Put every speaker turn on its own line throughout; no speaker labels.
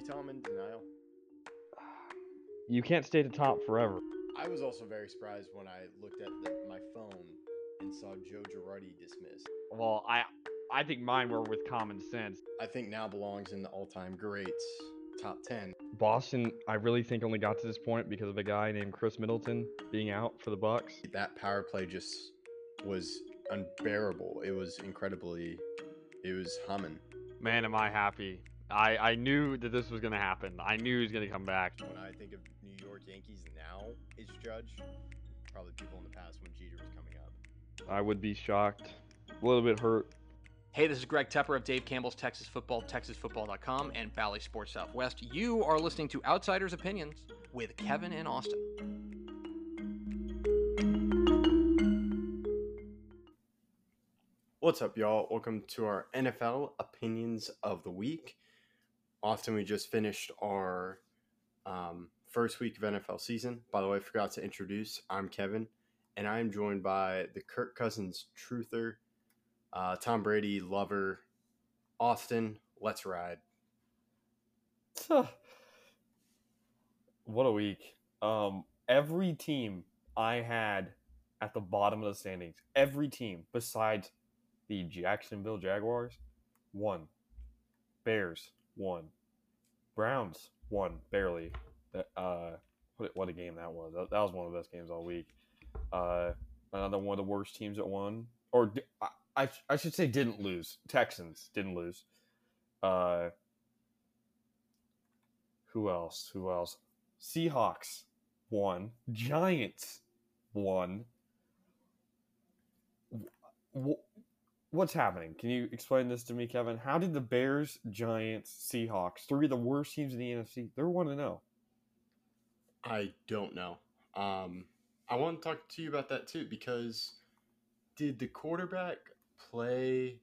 Utah, I'm in denial.
You can't stay at the top forever.
I was also very surprised when I looked at the, my phone and saw Joe Girardi dismissed.
Well, I I think mine were with common sense.
I think now belongs in the all-time greats top 10.
Boston, I really think only got to this point because of a guy named Khris Middleton being out for the Bucks.
That power play just was unbearable. It was incredibly it was humming.
Man, am I happy. I, I knew that this was going to happen. I knew he was going to come back.
When I think of New York Yankees now is Judge, probably people in the past when Jeter was coming up.
I would be shocked. A little bit hurt.
Hey, this is Greg Tepper of Dave Campbell's Texas Football, TexasFootball.com, and Bally Sports Southwest. You are listening to Outsiders Opinions with Kevin and Austin.
What's up, y'all? Welcome to our NFL Opinions of the Week. Often we just finished our um, first week of NFL season. By the way, I forgot to introduce. I'm Kevin, and I am joined by the Kirk Cousins truther, uh, Tom Brady lover, Austin. Let's ride.
what a week. Um, every team I had at the bottom of the standings, every team besides the Jacksonville Jaguars, won. Bears won. Browns won barely. Uh, what, what a game that was. That, was one of the best games all week. Uh, another one of the worst teams that won, or I, I, should say didn't lose. Texans didn't lose. Uh, who else? Who else? Seahawks won. Giants won. What's happening? Can you explain this to me, Kevin? How did the Bears, Giants, Seahawks, three of the worst teams in the NFC, they're one to know?
I don't know. Um, I want to talk to you about that too because did the quarterback play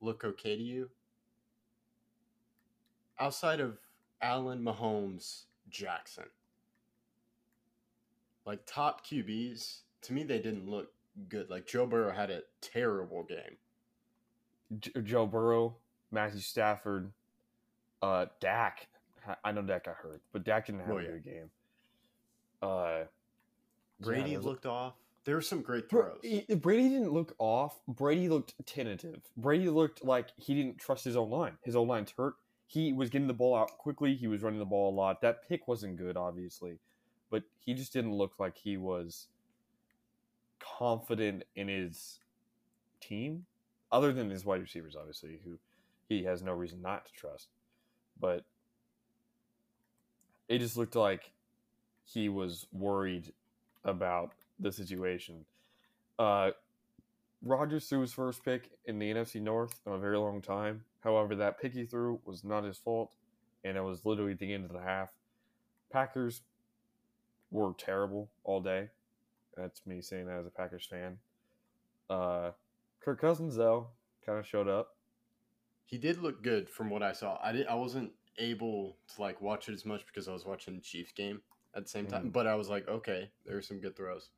look okay to you? Outside of Allen, Mahomes, Jackson, like top QBs, to me they didn't look good. Like Joe Burrow had a terrible game.
J- Joe Burrow, Matthew Stafford, uh, Dak. I know Dak got hurt, but Dak didn't have oh, a yeah. good game. Uh,
Brady yeah, looked off. There were some great throws.
Brady didn't look off. Brady looked tentative. Brady looked like he didn't trust his own line. His own line's hurt. He was getting the ball out quickly. He was running the ball a lot. That pick wasn't good, obviously, but he just didn't look like he was confident in his team, other than his wide receivers, obviously, who he has no reason not to trust. But it just looked like he was worried about the situation. Uh, Rodgers threw his first pick in the NFC North in a very long time. However, that pick he threw was not his fault, and it was literally the end of the half. Packers were terrible all day. That's me saying that as a Packers fan. Uh, Kirk Cousins though kind of showed up.
He did look good from what I saw. I did. I wasn't able to like watch it as much because I was watching the Chiefs game at the same time. Mm. But I was like, okay, there were some good throws.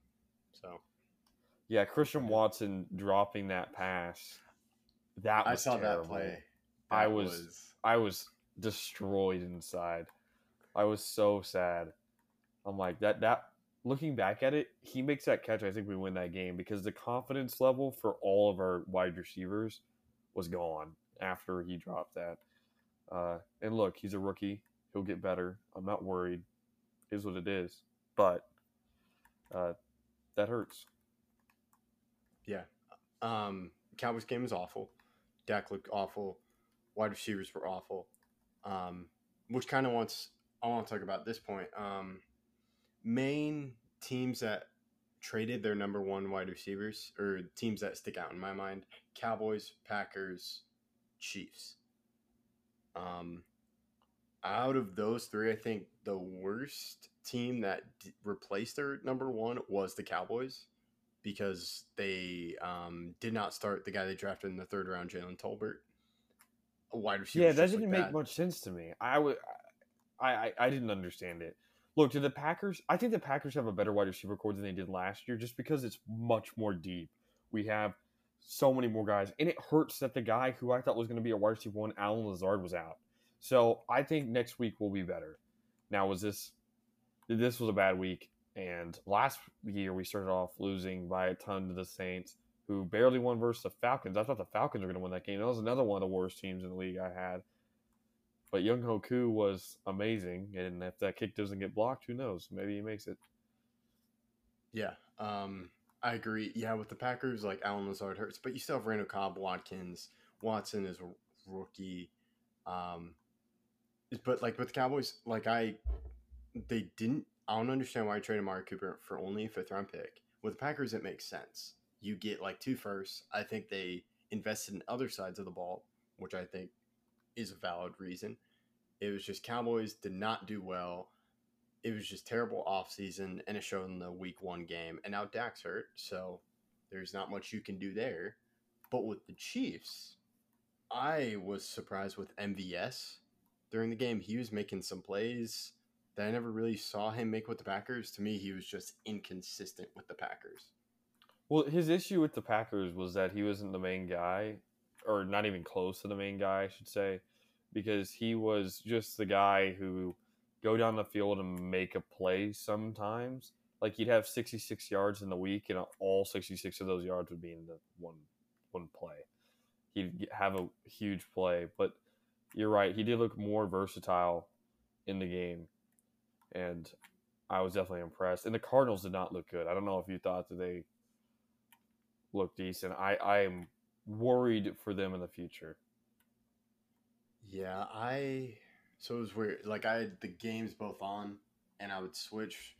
So,
yeah, Christian Watson dropping that pass. That I saw terrible. that play. That I was, was I was destroyed inside. I was so sad. I'm like that that looking back at it, he makes that catch. I think we win that game because the confidence level for all of our wide receivers was gone after he dropped that. Uh, and look, he's a rookie. He'll get better. I'm not worried. Is what it is. But uh, that hurts.
Yeah. Um, Cowboys game was awful. Dak looked awful. Wide receivers were awful. Um, which kind of wants I want to talk about this point. Um, main teams that traded their number one wide receivers or teams that stick out in my mind Cowboys, Packers, Chiefs. Um, out of those three, I think the worst team that d- replaced their number one was the Cowboys because they um, did not start the guy they drafted in the third round, Jalen Tolbert. A wide receiver.
Yeah, that didn't make bad. much sense to me. I would, I, I, I didn't understand it. Look, to the Packers, I think the Packers have a better wide receiver core than they did last year just because it's much more deep. We have so many more guys, and it hurts that the guy who I thought was going to be a wide receiver one, Allen Lazard, was out. So I think next week will be better. Now, was this this was a bad week, and last year we started off losing by a ton to the Saints, who barely won versus the Falcons. I thought the Falcons were going to win that game. That was another one of the worst teams in the league I had. But Younghoe Koo was amazing, and if that kick doesn't get blocked, who knows? Maybe he makes it.
Yeah, um, I agree. Yeah, with the Packers, like Allen Lazard hurts, but you still have Randall Cobb, Watkins, Watson is a rookie. Um, but like with the Cowboys, like I, they didn't. I don't understand why I traded Amari Cooper for only a fifth round pick. With the Packers, it makes sense. You get like two firsts. I think they invested in other sides of the ball, which I think is a valid reason. It was just Cowboys did not do well. It was just terrible offseason, and it showed in the week one game. And now Dak's hurt, so there's not much you can do there. But with the Chiefs, I was surprised with MVS during the game. He was making some plays that I never really saw him make with the Packers. To me, he was just inconsistent with the Packers.
Well, his issue with the Packers was that he wasn't the main guy, or not even close to the main guy, I should say, because he was just the guy who go down the field and make a play sometimes. Like he'd have 66 yards in the week, and all 66 of those yards would be in the one one play. He'd have a huge play, but you're right. He did look more versatile in the game, and I was definitely impressed. And the Cardinals did not look good. I don't know if you thought that they looked decent. I I am worried for them in the future.
Yeah, I so it was weird. Like I had the games both on, and I would switch.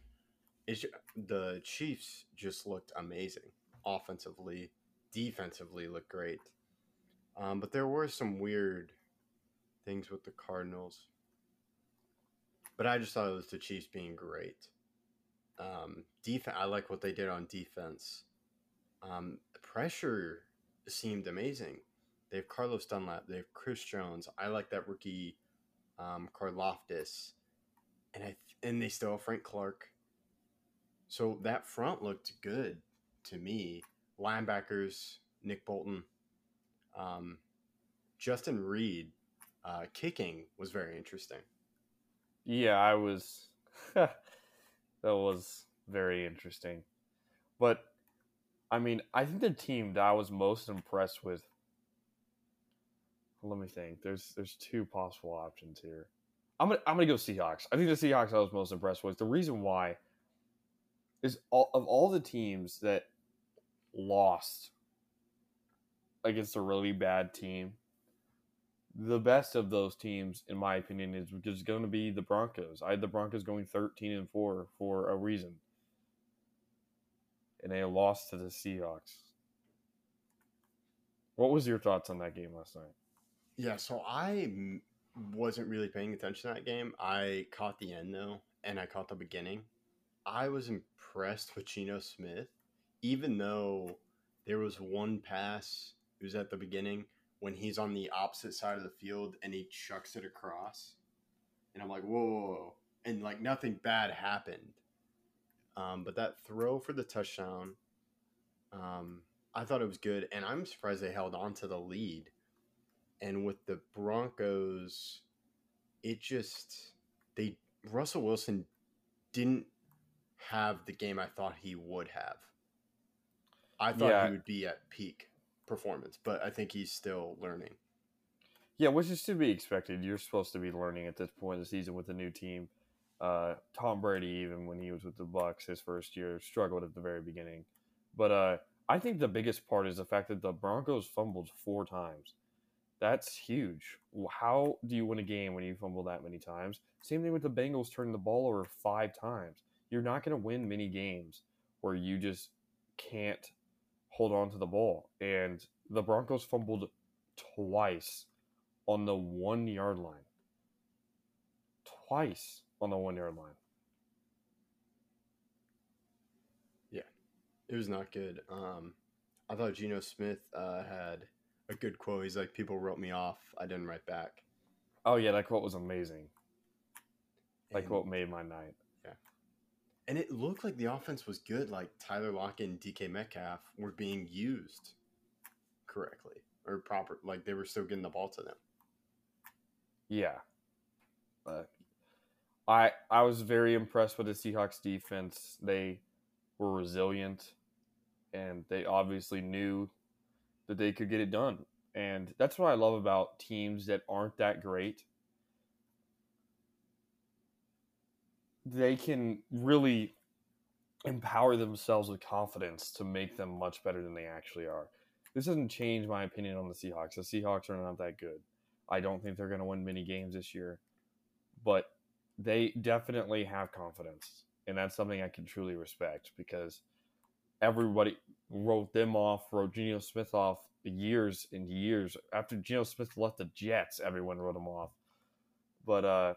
It's the Chiefs just looked amazing offensively, defensively looked great. Um, but there were some weird things with the Cardinals. But I just thought it was the Chiefs being great. Um, defense, I like what they did on defense. Um, pressure seemed amazing. They have Carlos Dunlap. They have Chris Jones. I like that rookie, um, Karlaftis, and I th- and they still have Frank Clark. So that front looked good to me. Linebackers, Nick Bolton, um, Justin Reid, uh, kicking was very interesting.
Yeah, I was. that was very interesting, but I mean, I think the team that I was most impressed with let me think. There's there's two possible options here. I'm gonna I'm gonna go Seahawks. I think the Seahawks I was most impressed with. The reason why is all of all the teams that lost against a really bad team, the best of those teams, in my opinion, is just going to be the Broncos. I had the Broncos going 13 and four for a reason, and they lost to the Seahawks. What was your thoughts on that game last night?
Yeah, so I wasn't really paying attention to that game. I caught the end though, and I caught the beginning. I was impressed with Geno Smith, even though there was one pass. It was at the beginning when he's on the opposite side of the field and he chucks it across, and I'm like, whoa, whoa, whoa. and like nothing bad happened. Um, but that throw for the touchdown, um, I thought it was good, and I'm surprised they held on to the lead and with the Broncos, it just they Russell Wilson didn't have the game I thought he would have. I thought yeah. he would be at peak performance, but I think he's still learning.
Yeah, which is to be expected. You're supposed to be learning at this point of the season with a new team. Uh, Tom Brady, even when he was with the Bucks his first year, struggled at the very beginning. But uh, I think the biggest part is the fact that the Broncos fumbled four times. That's huge. How do you win a game when you fumble that many times? Same thing with the Bengals turning the ball over five times. You're not going to win many games where you just can't hold on to the ball. And the Broncos fumbled twice on the one yard line. Twice on the one yard line.
Yeah, it was not good. Um, I thought Geno Smith uh, had a good quote. He's like, "People wrote me off. I didn't write back."
Oh yeah, that quote was amazing. That and, quote made my night.
Yeah, and it looked like the offense was good. Like Tyler Lockett and DK Metcalf were being used correctly or proper. Like they were still getting the ball to them.
Yeah, Uh, I I was very impressed with the Seahawks defense. They were resilient, and they obviously knew that they could get it done. And that's what I love about teams that aren't that great. They can really empower themselves with confidence to make them much better than they actually are. This doesn't change my opinion on the Seahawks. The Seahawks are not that good. I don't think they're going to win many games this year, but they definitely have confidence. And that's something I can truly respect because everybody wrote them off, wrote Geno Smith off years and years. After Geno Smith left the Jets, everyone wrote him off. But uh,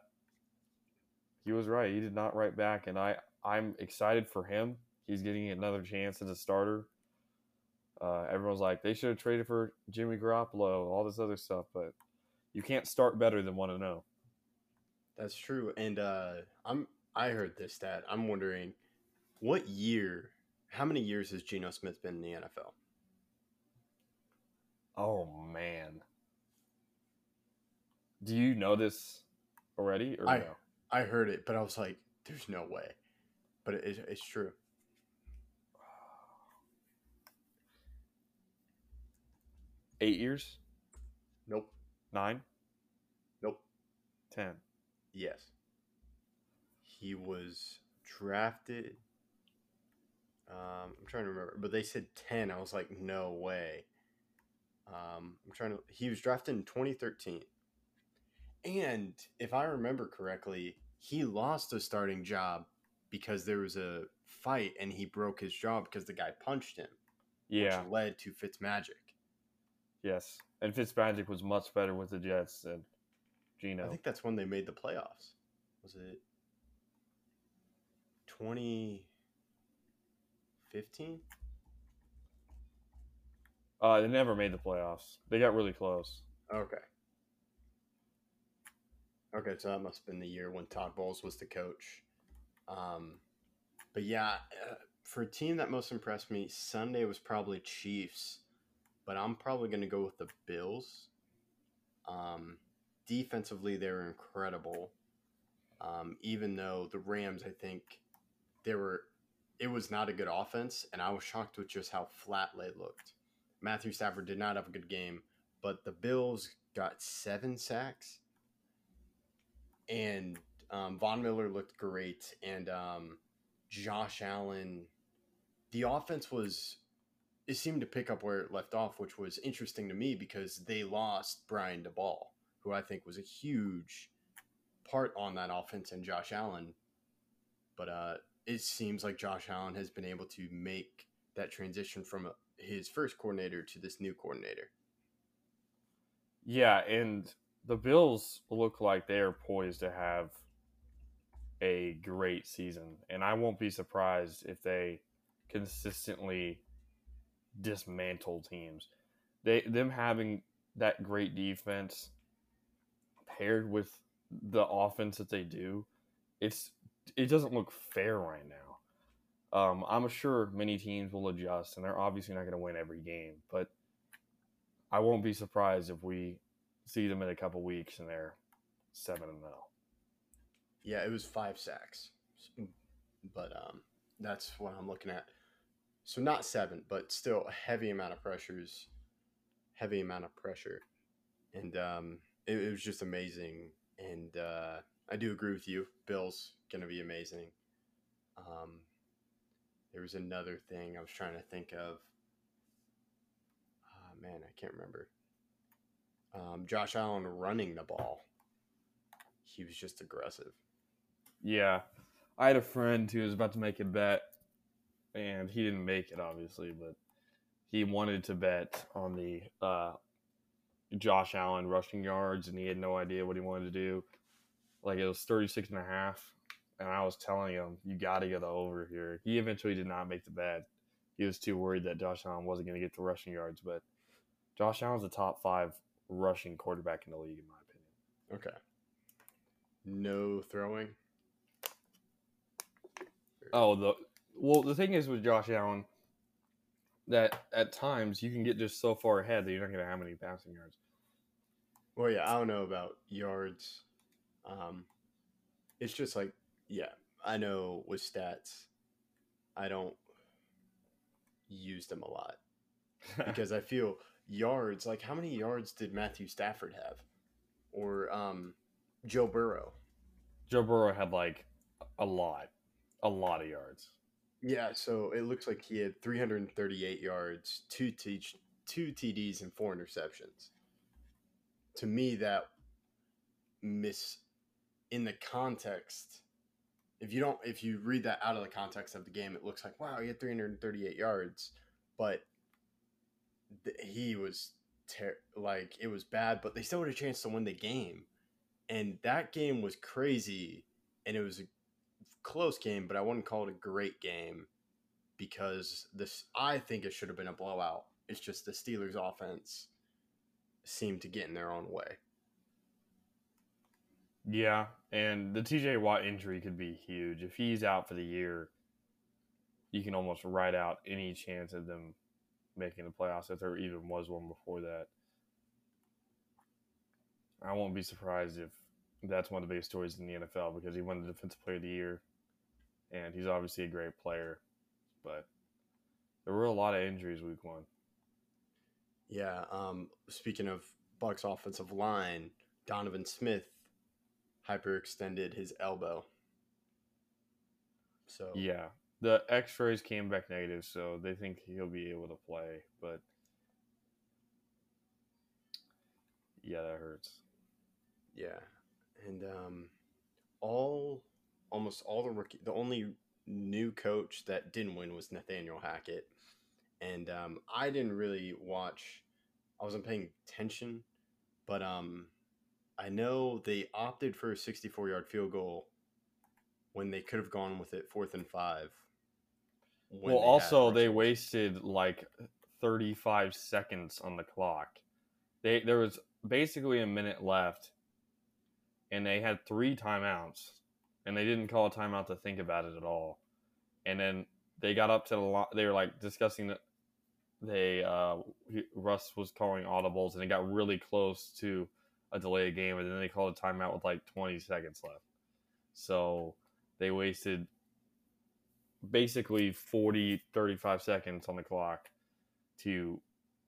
he was right. He did not write back. And I, I'm excited for him. He's getting another chance as a starter. Uh, everyone's like, they should have traded for Jimmy Garoppolo, all this other stuff. But you can't start better than 1 to 0.
That's true. And uh, I'm I heard this stat. I'm wondering what year, how many years has Geno Smith been in the NFL?
Oh man. Do you know this already or
I,
no?
I heard it, but I was like, there's no way. But it, it's true.
Eight years?
Nope.
Nine?
Nope.
Ten.
Yes. He was drafted. Um, I'm trying to remember, but they said 10. I was like, no way. Um, I'm trying to. He was drafted in 2013. And if I remember correctly, he lost a starting job because there was a fight and he broke his jaw because the guy punched him.
Yeah.
Which led to Fitzmagic.
Yes. And Fitzmagic was much better with the Jets than Geno.
I think that's when they made the playoffs. Was it 2015?
Uh, they never made the playoffs. They got really close.
Okay. Okay, so that must have been the year when Todd Bowles was the coach. Um, but yeah, uh, for a team that most impressed me, Sunday was probably Chiefs, but I'm probably going to go with the Bills. Um, defensively, they were incredible. Um, even though the Rams, I think, they were, it was not a good offense, and I was shocked with just how flat they looked. Matthew Stafford did not have a good game, but the Bills got seven sacks, and um, Von Miller looked great, and um, Josh Allen. The offense was it seemed to pick up where it left off, which was interesting to me because they lost Brian Daboll who I think was a huge part on that offense, and Josh Allen. But uh, it seems like Josh Allen has been able to make that transition from his first coordinator to this new coordinator.
Yeah, and the Bills look like they are poised to have a great season, and I won't be surprised if they consistently dismantle teams. They them having that great defense paired with the offense that they do, it's it doesn't look fair right now. Um, I'm sure many teams will adjust, and they're obviously not going to win every game, but I won't be surprised if we see them in a couple weeks and they're seven and zero.
Yeah, it was five sacks, but um, that's what I'm looking at. So not seven, but still a heavy amount of pressures, heavy amount of pressure, and um, it, it was just amazing. And uh, I do agree with you. Bill's going to be amazing. Um, there was another thing I was trying to think of. Oh, man, I can't remember. Um, Josh Allen running the ball. He was just aggressive.
Yeah. I had a friend who was about to make a bet, and he didn't make it, obviously, but he wanted to bet on the uh, Josh Allen rushing yards and he had no idea what he wanted to do. Like it was 36 and a half. And I was telling him, you got to get the over here. He eventually did not make the bet. He was too worried that Josh Allen wasn't going to get the rushing yards. But Josh Allen's a top five rushing quarterback in the league, in my
opinion. Okay. No throwing.
Oh, the well, the thing is with Josh Allen, that at times you can get just so far ahead that you're not going to have any passing yards.
Well, yeah, I don't know about yards, um, it's just like, yeah, I know with stats, I don't use them a lot because I feel yards. Like, how many yards did Matthew Stafford have, or um, Joe Burrow?
Joe Burrow had like a lot, a lot of yards.
Yeah, so it looks like he had 338 yards, two teach, two TDs, and four interceptions. To me, that miss in the context. If you don't, if you read that out of the context of the game, it looks like wow, he had 338 yards, but th- he was ter- like it was bad, but they still had a chance to win the game, and that game was crazy, and it was a close game, but I wouldn't call it a great game because this I think it should have been a blowout. It's just the Steelers offense seemed to get in their own way.
Yeah, and the TJ Watt injury could be huge. If he's out for the year, you can almost write out any chance of them making the playoffs if there even was one before that. I won't be surprised if that's one of the biggest stories in the NFL because he won the Defensive Player of the Year, and he's obviously a great player. But there were a lot of injuries week one.
Yeah. Um, speaking of Bucks offensive line, Donovan Smith hyperextended his elbow.
So yeah, the X-rays came back negative, so they think he'll be able to play. But yeah, that hurts.
Yeah, and um, all almost all the rookie, the only new coach that didn't win was Nathaniel Hackett, and um, I didn't really watch. I wasn't paying attention, but um, I know they opted for a 64 yard field goal when they could have gone with it fourth and five.
Well, they also they wasted like 35 seconds on the clock. They there was basically a minute left, and they had three timeouts, and they didn't call a timeout to think about it at all. And then they got up to the line. They were like discussing that they uh, Russ was calling audibles, and it got really close to a delayed game, and then they called a timeout with like 20 seconds left. So they wasted basically 40, 35 seconds on the clock to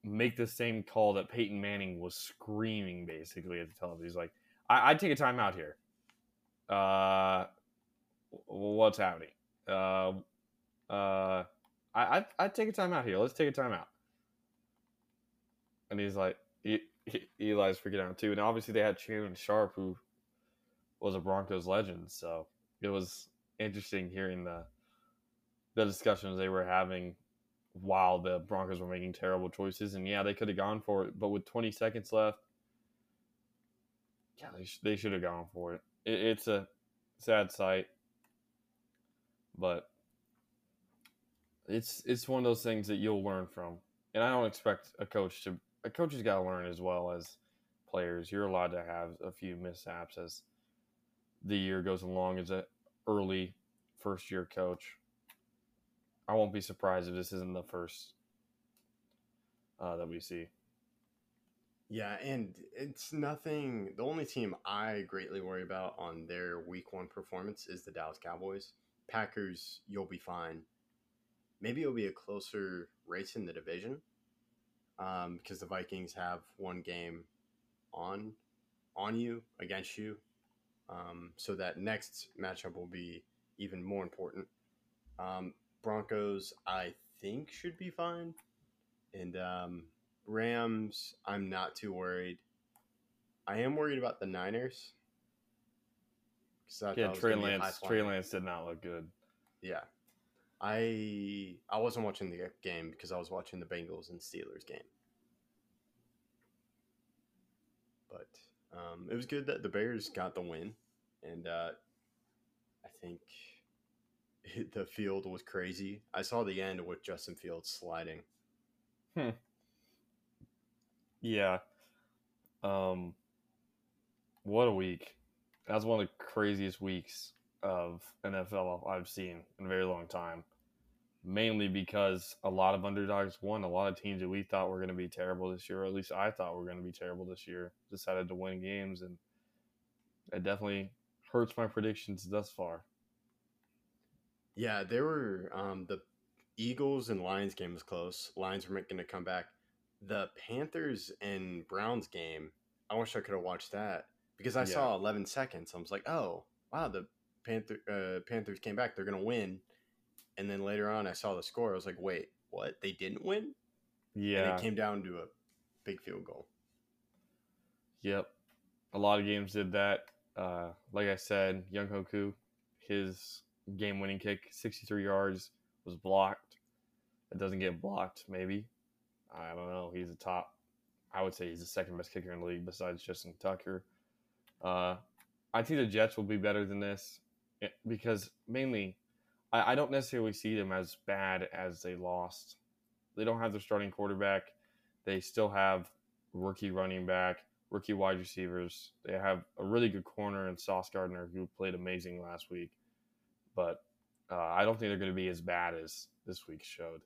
make the same call that Peyton Manning was screaming basically at the television. He's like, I- would take a timeout here. Uh, what's happening? Uh, uh, I- I'd, I'd take a timeout here. Let's take a timeout. And he's like, Eli's freaking out too. And obviously they had Shannon Sharpe, who was a Broncos legend. So it was interesting hearing the the discussions they were having while the Broncos were making terrible choices. And yeah, they could have gone for it, but with 20 seconds left, yeah, they, sh- they should have gone for it. it. It's a sad sight, but it's it's one of those things that you'll learn from. And I don't expect a coach to a coach has got to learn as well as players. You're allowed to have a few mishaps as the year goes along as a early first year coach. I won't be surprised if this isn't the first uh, that we see.
Yeah, and it's nothing. The only team I greatly worry about on their week one performance is the Dallas Cowboys. Packers, you'll be fine. Maybe it'll be a closer race in the division um, because the Vikings have one game on on you against you. Um, so that next matchup will be even more important. Um, Broncos, I think, should be fine, and um, Rams, I'm not too worried. I am worried about the Niners.
Yeah, Trey Lance. Trey Lance did not look good.
Yeah, I I wasn't watching the game because I was watching the Bengals and Steelers game. But um, it was good that the Bears got the win, and uh, I think the field was crazy. I saw the end with Justin Fields sliding.
Hmm. Yeah. Um. What a week! That was one of the craziest weeks of NFL I've seen in a very long time. Mainly because a lot of underdogs won. A lot of teams that we thought were going to be terrible this year, or at least I thought were going to be terrible this year, decided to win games, and it definitely hurts my predictions thus far.
Yeah, there were um, the Eagles and Lions game was close. Lions were making a comeback. The Panthers and Browns game, I wish I could have watched that because I yeah. saw 11 seconds. I was like, oh, wow, the Panther, uh, Panthers came back. They're going to win. And then later on, I saw the score. I was like, wait, what? They didn't win?
Yeah.
And it came down to a big field goal.
Yep. A lot of games did that. Uh, like I said, Younghoe Koo, his game winning kick, 63 yards, was blocked. It doesn't get blocked, maybe. I don't know. He's a top, I would say he's the second best kicker in the league besides Justin Tucker. Uh, I think the Jets will be better than this eh, because mainly I, I don't necessarily see them as bad as they lost. They don't have their starting quarterback. They still have rookie running back, rookie wide receivers. They have a really good corner in Sauce Gardner who played amazing last week. But uh, I don't think they're going to be as bad as this week showed.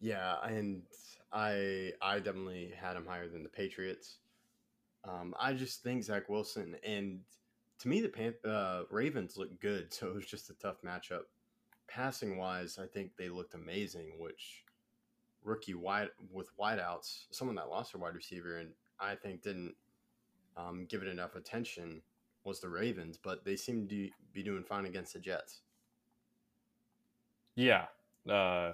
Yeah, and I I definitely had them higher than the Patriots. Um, I just think Zach Wilson and to me the Pan- uh, Ravens looked good, so it was just a tough matchup. Passing wise, I think they looked amazing. Which rookie wide with wideouts, someone that lost their wide receiver, and I think didn't um, give it enough attention was the Ravens, but they seem to be doing fine against the Jets.
Yeah, uh,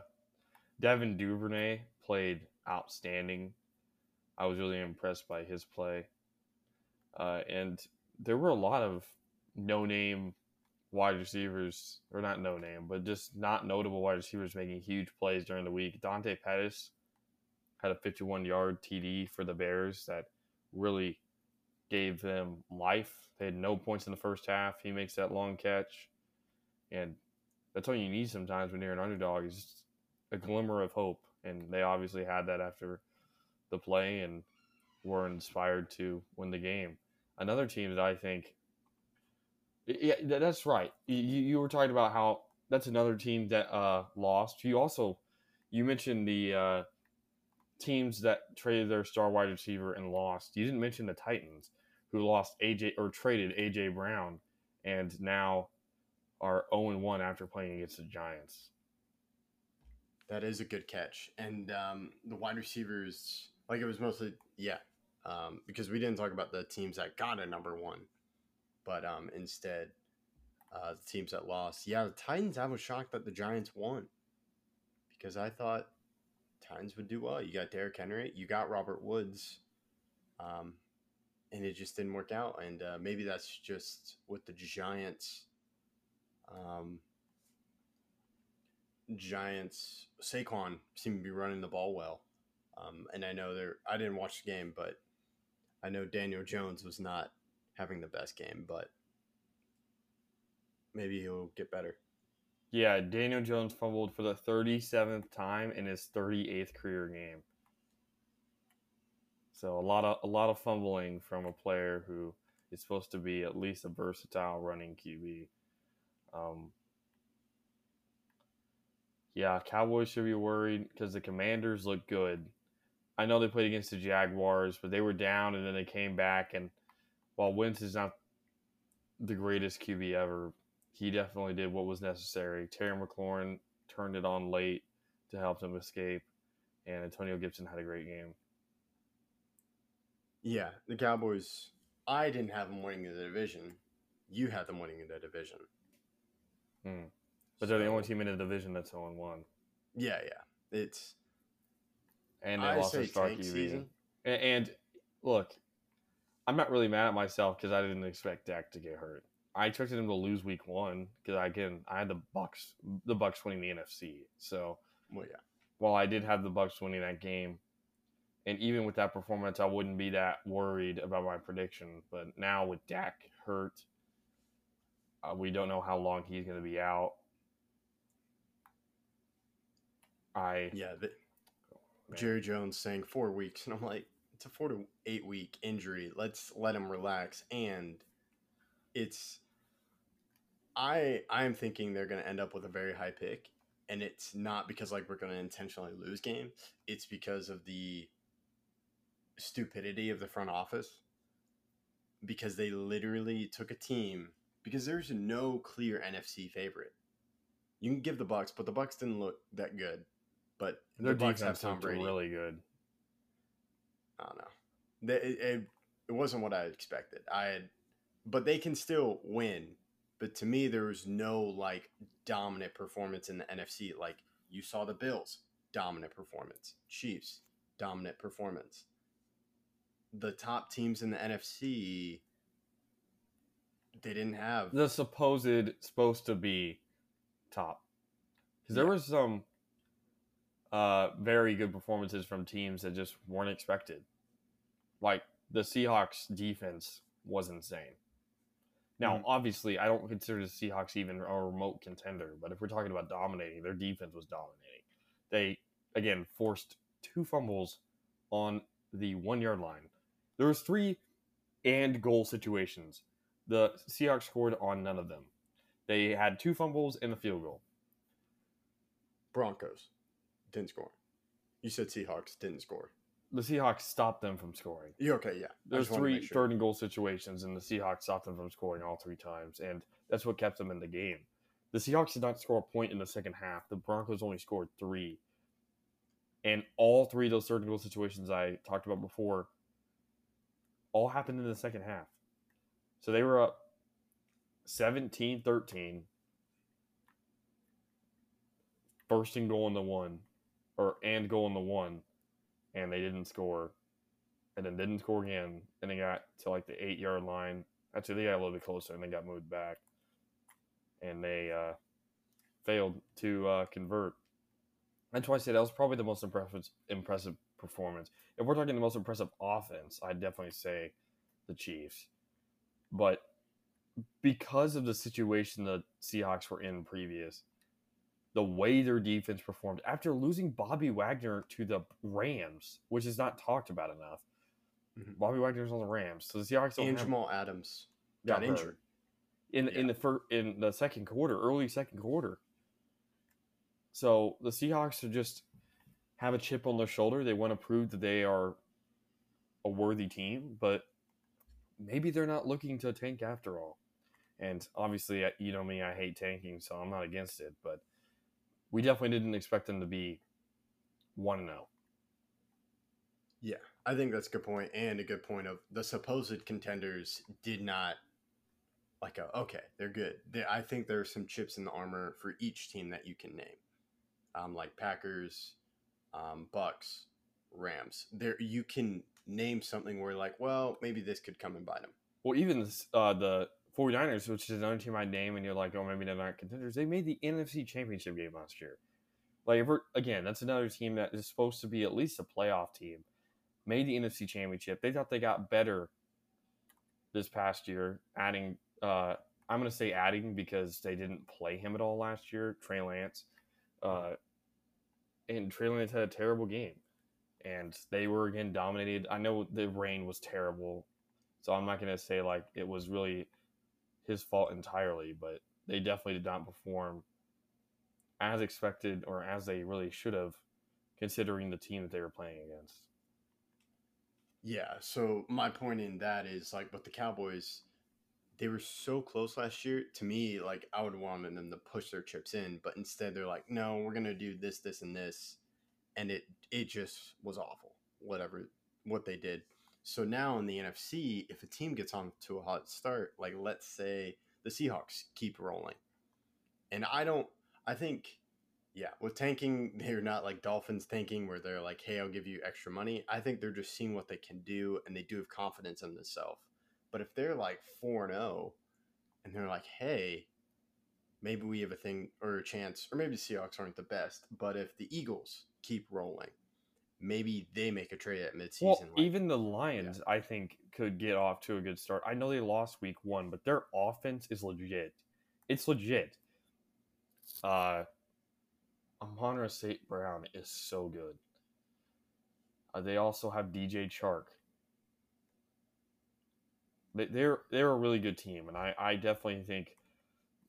Devin Duvernay played outstanding. I was really impressed by his play. Uh, and there were a lot of no name wide receivers, or not no name, but just not notable wide receivers making huge plays during the week. Dante Pettis had a 51 yard TD for the Bears that really gave them life. They had no points in the first half. He makes that long catch. And that's all you need sometimes when you're an underdog is just a glimmer of hope. And they obviously had that after the play and were inspired to win the game another team that I think, yeah, that's right. You, you were talking about how that's another team that uh, lost. You also you mentioned the uh, teams that traded their star wide receiver and lost. You didn't mention the Titans who lost AJ or traded AJ Brown and now are 0 1 after playing against the Giants.
That is a good catch. And um, the wide receivers, like it was mostly, yeah, um, because we didn't talk about the teams that got a number one, but um, instead, uh, the teams that lost. Yeah, the Titans. I was shocked that the Giants won because I thought Titans would do well. You got Derrick Henry, you got Robert Woods, um, and it just didn't work out. And uh, maybe that's just with the Giants. Um, Giants Saquon seemed to be running the ball well. Um, and I know they're I didn't watch the game, but I know Daniel Jones was not having the best game, but maybe he'll get better.
Yeah, Daniel Jones fumbled for the 37th time in his 38th career game. So a lot of a lot of fumbling from a player who is supposed to be at least a versatile running QB. Um, yeah, Cowboys should be worried because the Commanders look good. I know they played against the Jaguars, but they were down and then they came back. And while Wentz is not the greatest QB ever, he definitely did what was necessary. Terry McLaurin turned it on late to help them escape, and Antonio Gibson had a great game.
Yeah, the Cowboys. I didn't have them winning the division. You had them winning in the division.
Hmm. But so, they're the only team in the division that's 0 1.
Yeah, yeah. It's
and they I lost their star QB. Season. And, and look, I'm not really mad at myself because I didn't expect Dak to get hurt. I expected him to lose Week One because again I had the Bucks, the Bucks winning the NFC. So,
well, yeah.
While I did have the Bucks winning that game, and even with that performance, I wouldn't be that worried about my prediction. But now with Dak hurt, uh, we don't know how long he's going to be out. I
yeah. The, Jerry Jones saying four weeks, and I'm like, it's a four to eight week injury. Let's let him relax. And it's, I I am thinking they're going to end up with a very high pick, and it's not because like we're going to intentionally lose games. It's because of the stupidity of the front office because they literally took a team because there's no clear NFC favorite. You can give the Bucks, but the Bucks didn't look that good. But
their the Bucks have Tom Brady. Really good.
I don't know. It, it, it wasn't what I expected. I had, but they can still win. But to me, there was no like dominant performance in the NFC. Like you saw the Bills dominant performance, Chiefs dominant performance. The top teams in the NFC they didn't have
the supposed supposed to be top because yeah. there was some uh, very good performances from teams that just weren't expected. Like the Seahawks defense was insane. Now, mm-hmm. obviously, I don't consider the Seahawks even a remote contender, but if we're talking about dominating, their defense was dominating. They again forced two fumbles on the one yard line. There was three and goal situations. The Seahawks scored on none of them. They had two fumbles and a field goal.
Broncos didn't score. You said Seahawks didn't score.
The Seahawks stopped them from scoring.
Yeah, okay, yeah.
There's three sure. third and goal situations, and the Seahawks stopped them from scoring all three times, and that's what kept them in the game. The Seahawks did not score a point in the second half. The Broncos only scored three. And all three of those third and goal situations I talked about before all happened in the second half. So they were up 17 13. First and goal in the one, or and goal in the one, and they didn't score, and then didn't score again, and they got to like the eight yard line. Actually, they got a little bit closer, and they got moved back, and they uh, failed to uh, convert. Why I say that was probably the most impressive impressive performance. If we're talking the most impressive offense, I'd definitely say the Chiefs. But because of the situation the Seahawks were in previous, the way their defense performed after losing Bobby Wagner to the Rams, which is not talked about enough. Mm-hmm. Bobby Wagner's on the Rams, so the Seahawks
and Jamal Adams got, got injured
in yeah. in the first in the second quarter, early second quarter. So the Seahawks are just have a chip on their shoulder. They want to prove that they are a worthy team, but maybe they're not looking to tank after all. And obviously, you know me, I hate tanking, so I'm not against it. But we definitely didn't expect them to be 1 and 0.
Yeah, I think that's a good point, and a good point of the supposed contenders did not like a okay, they're good. They, I think there are some chips in the armor for each team that you can name, um, like Packers, um, Bucks, Rams. There you can name something where like, well, maybe this could come and bite them.
Well, even uh, the 49ers, which is another team I name, and you're like, oh, maybe they're not contenders. They made the NFC Championship game last year. Like, if we're, again, that's another team that is supposed to be at least a playoff team. Made the NFC Championship. They thought they got better this past year, adding. Uh, I'm going to say adding because they didn't play him at all last year. Trey Lance, uh, and Trey Lance had a terrible game, and they were again dominated. I know the rain was terrible, so I'm not going to say like it was really his fault entirely, but they definitely did not perform as expected or as they really should have, considering the team that they were playing against.
Yeah. So my point in that is like with the Cowboys, they were so close last year. To me, like I would want them to push their chips in, but instead they're like, no, we're gonna do this, this, and this, and it it just was awful. Whatever what they did. So now in the NFC, if a team gets on to a hot start, like let's say the Seahawks keep rolling, and I don't, I think, yeah, with tanking, they're not like Dolphins tanking where they're like, hey, I'll give you extra money. I think they're just seeing what they can do, and they do have confidence in themselves. But if they're like four and zero, oh, and they're like, hey, maybe we have a thing or a chance, or maybe the Seahawks aren't the best, but if the Eagles keep rolling maybe they make a trade at midseason. Well,
like, even the Lions, yeah. I think, could get off to a good start. I know they lost week one, but their offense is legit. It's legit. Uh, Amon St. Brown is so good. Uh, they also have DJ Chark. They, they're they're a really good team, and I, I definitely think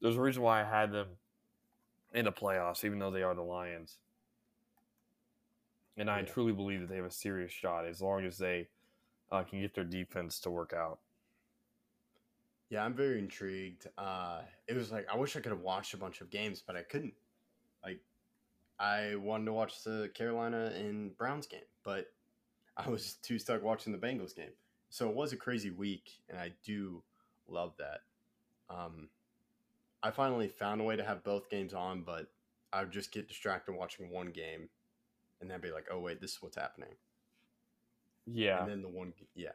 there's a reason why I had them in the playoffs, even though they are the Lions. And I yeah. truly believe that they have a serious shot as long as they uh, can get their defense to work out.
Yeah, I'm very intrigued. Uh, it was like I wish I could have watched a bunch of games, but I couldn't. Like, I wanted to watch the Carolina and Browns game, but I was too stuck watching the Bengals game. So it was a crazy week, and I do love that. Um, I finally found a way to have both games on, but I would just get distracted watching one game, and then be like, "Oh wait, this is what's happening."
Yeah.
And then the one, yeah.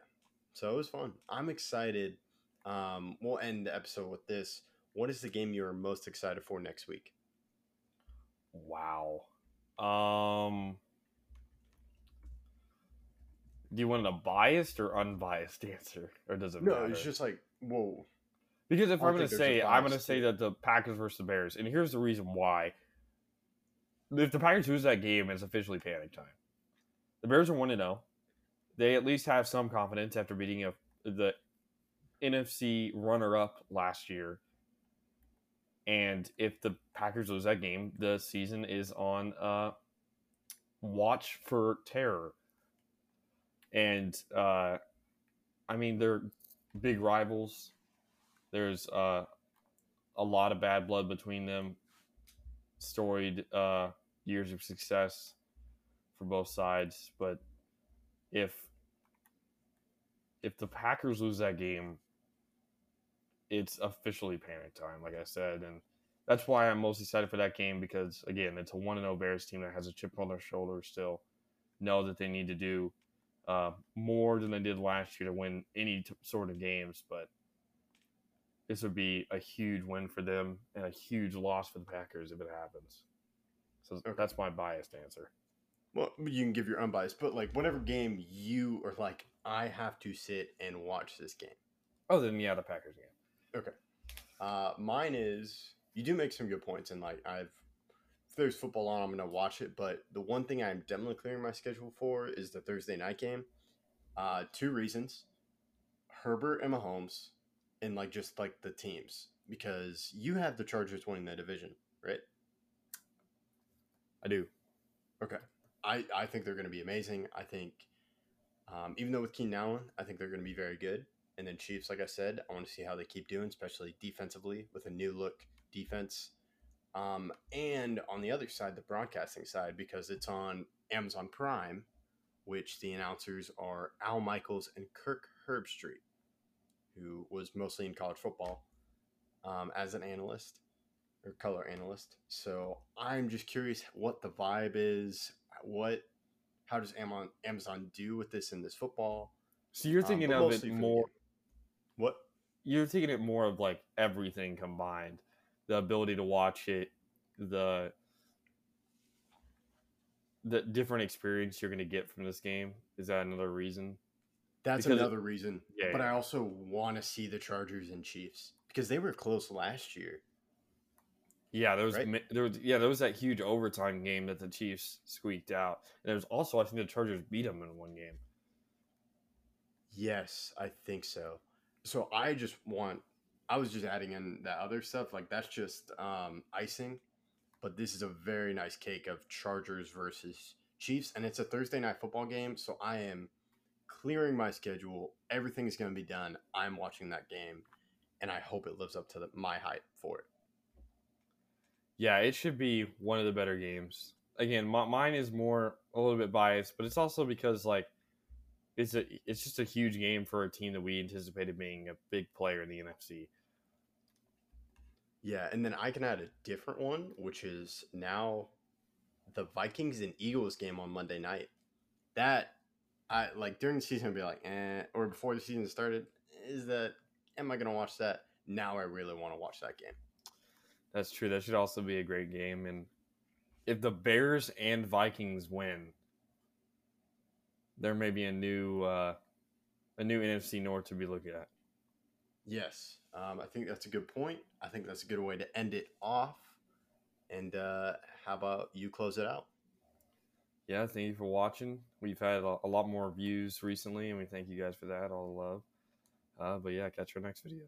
So it was fun. I'm excited. Um, we'll end the episode with this. What is the game you're most excited for next week?
Wow. Um, do you want a biased or unbiased answer, or does it
no,
matter?
No, it's just like whoa.
Because if I'm going to say, I'm going to say that the Packers versus the Bears, and here's the reason why. If the Packers lose that game, it's officially panic time. The Bears are one to zero. They at least have some confidence after beating a, the NFC runner-up last year. And if the Packers lose that game, the season is on uh, watch for terror. And uh, I mean, they're big rivals. There's uh, a lot of bad blood between them. Storied uh, years of success for both sides, but if if the Packers lose that game, it's officially panic time, like I said, and that's why I'm most excited for that game because again, it's a one and zero Bears team that has a chip on their shoulder still. Know that they need to do uh, more than they did last year to win any t- sort of games, but this would be a huge win for them and a huge loss for the Packers if it happens. So okay. that's my biased answer.
Well, you can give your unbiased, but like whatever game you are like, I have to sit and watch this game.
Oh, then yeah, the Packers game.
Okay. Uh, mine is you do make some good points, and like I've if there's football on, I'm gonna watch it. But the one thing I'm definitely clearing my schedule for is the Thursday night game. Uh, two reasons: Herbert and Mahomes, and like just like the teams, because you have the Chargers winning the division, right?
I do.
Okay. I, I think they're going to be amazing. I think, um, even though with Keenan Allen, I think they're going to be very good. And then Chiefs, like I said, I want to see how they keep doing, especially defensively with a new look defense. Um, and on the other side, the broadcasting side, because it's on Amazon Prime, which the announcers are Al Michaels and Kirk Herbstreit, who was mostly in college football um, as an analyst or color analyst. So I'm just curious what the vibe is. What, how does Amazon Amazon do with this in this football?
So you're um, thinking um, of it more.
What?
You're thinking it more of like everything combined, the ability to watch it, the the different experience you're going to get from this game. Is that another reason?
That's because another reason. Yeah, but yeah. I also want to see the Chargers and Chiefs because they were close last year.
Yeah, there was right? there was yeah there was that huge overtime game that the Chiefs squeaked out. And there was also I think the Chargers beat them in one game.
Yes, I think so. So I just want I was just adding in that other stuff like that's just um, icing, but this is a very nice cake of Chargers versus Chiefs, and it's a Thursday night football game. So I am clearing my schedule. Everything is going to be done. I'm watching that game, and I hope it lives up to the, my hype for it.
Yeah, it should be one of the better games. Again, my, mine is more a little bit biased, but it's also because like it's a it's just a huge game for a team that we anticipated being a big player in the NFC.
Yeah, and then I can add a different one, which is now the Vikings and Eagles game on Monday night. That I like during the season I'd be like, eh, or before the season started, is that am I gonna watch that? Now I really want to watch that game.
That's true. That should also be a great game. And if the Bears and Vikings win, there may be a new uh, a new NFC North to be looking at.
Yes, um, I think that's a good point. I think that's a good way to end it off. And uh, how about you close it out?
Yeah, thank you for watching. We've had a, a lot more views recently, and we thank you guys for that. All the love. Uh, but yeah, catch our next video.